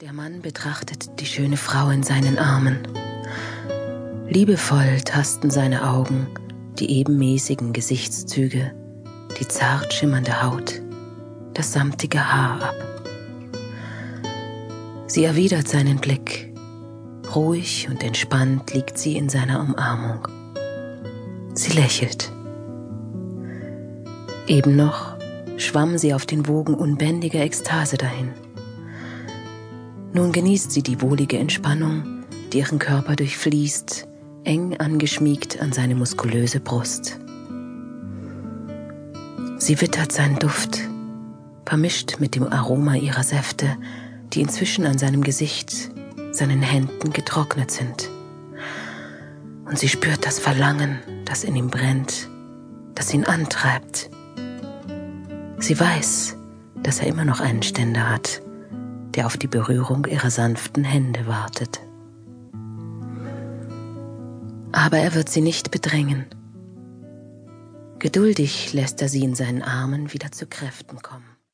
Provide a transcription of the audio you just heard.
Der Mann betrachtet die schöne Frau in seinen Armen. Liebevoll tasten seine Augen die ebenmäßigen Gesichtszüge, die zart schimmernde Haut, das samtige Haar ab. Sie erwidert seinen Blick. Ruhig und entspannt liegt sie in seiner Umarmung. Sie lächelt. Eben noch schwamm sie auf den Wogen unbändiger Ekstase dahin. Nun genießt sie die wohlige Entspannung, die ihren Körper durchfließt, eng angeschmiegt an seine muskulöse Brust. Sie wittert seinen Duft, vermischt mit dem Aroma ihrer Säfte, die inzwischen an seinem Gesicht, seinen Händen getrocknet sind. Und sie spürt das Verlangen, das in ihm brennt, das ihn antreibt. Sie weiß, dass er immer noch einen Ständer hat, der auf die Berührung ihrer sanften Hände wartet. Aber er wird sie nicht bedrängen. Geduldig lässt er sie in seinen Armen wieder zu Kräften kommen.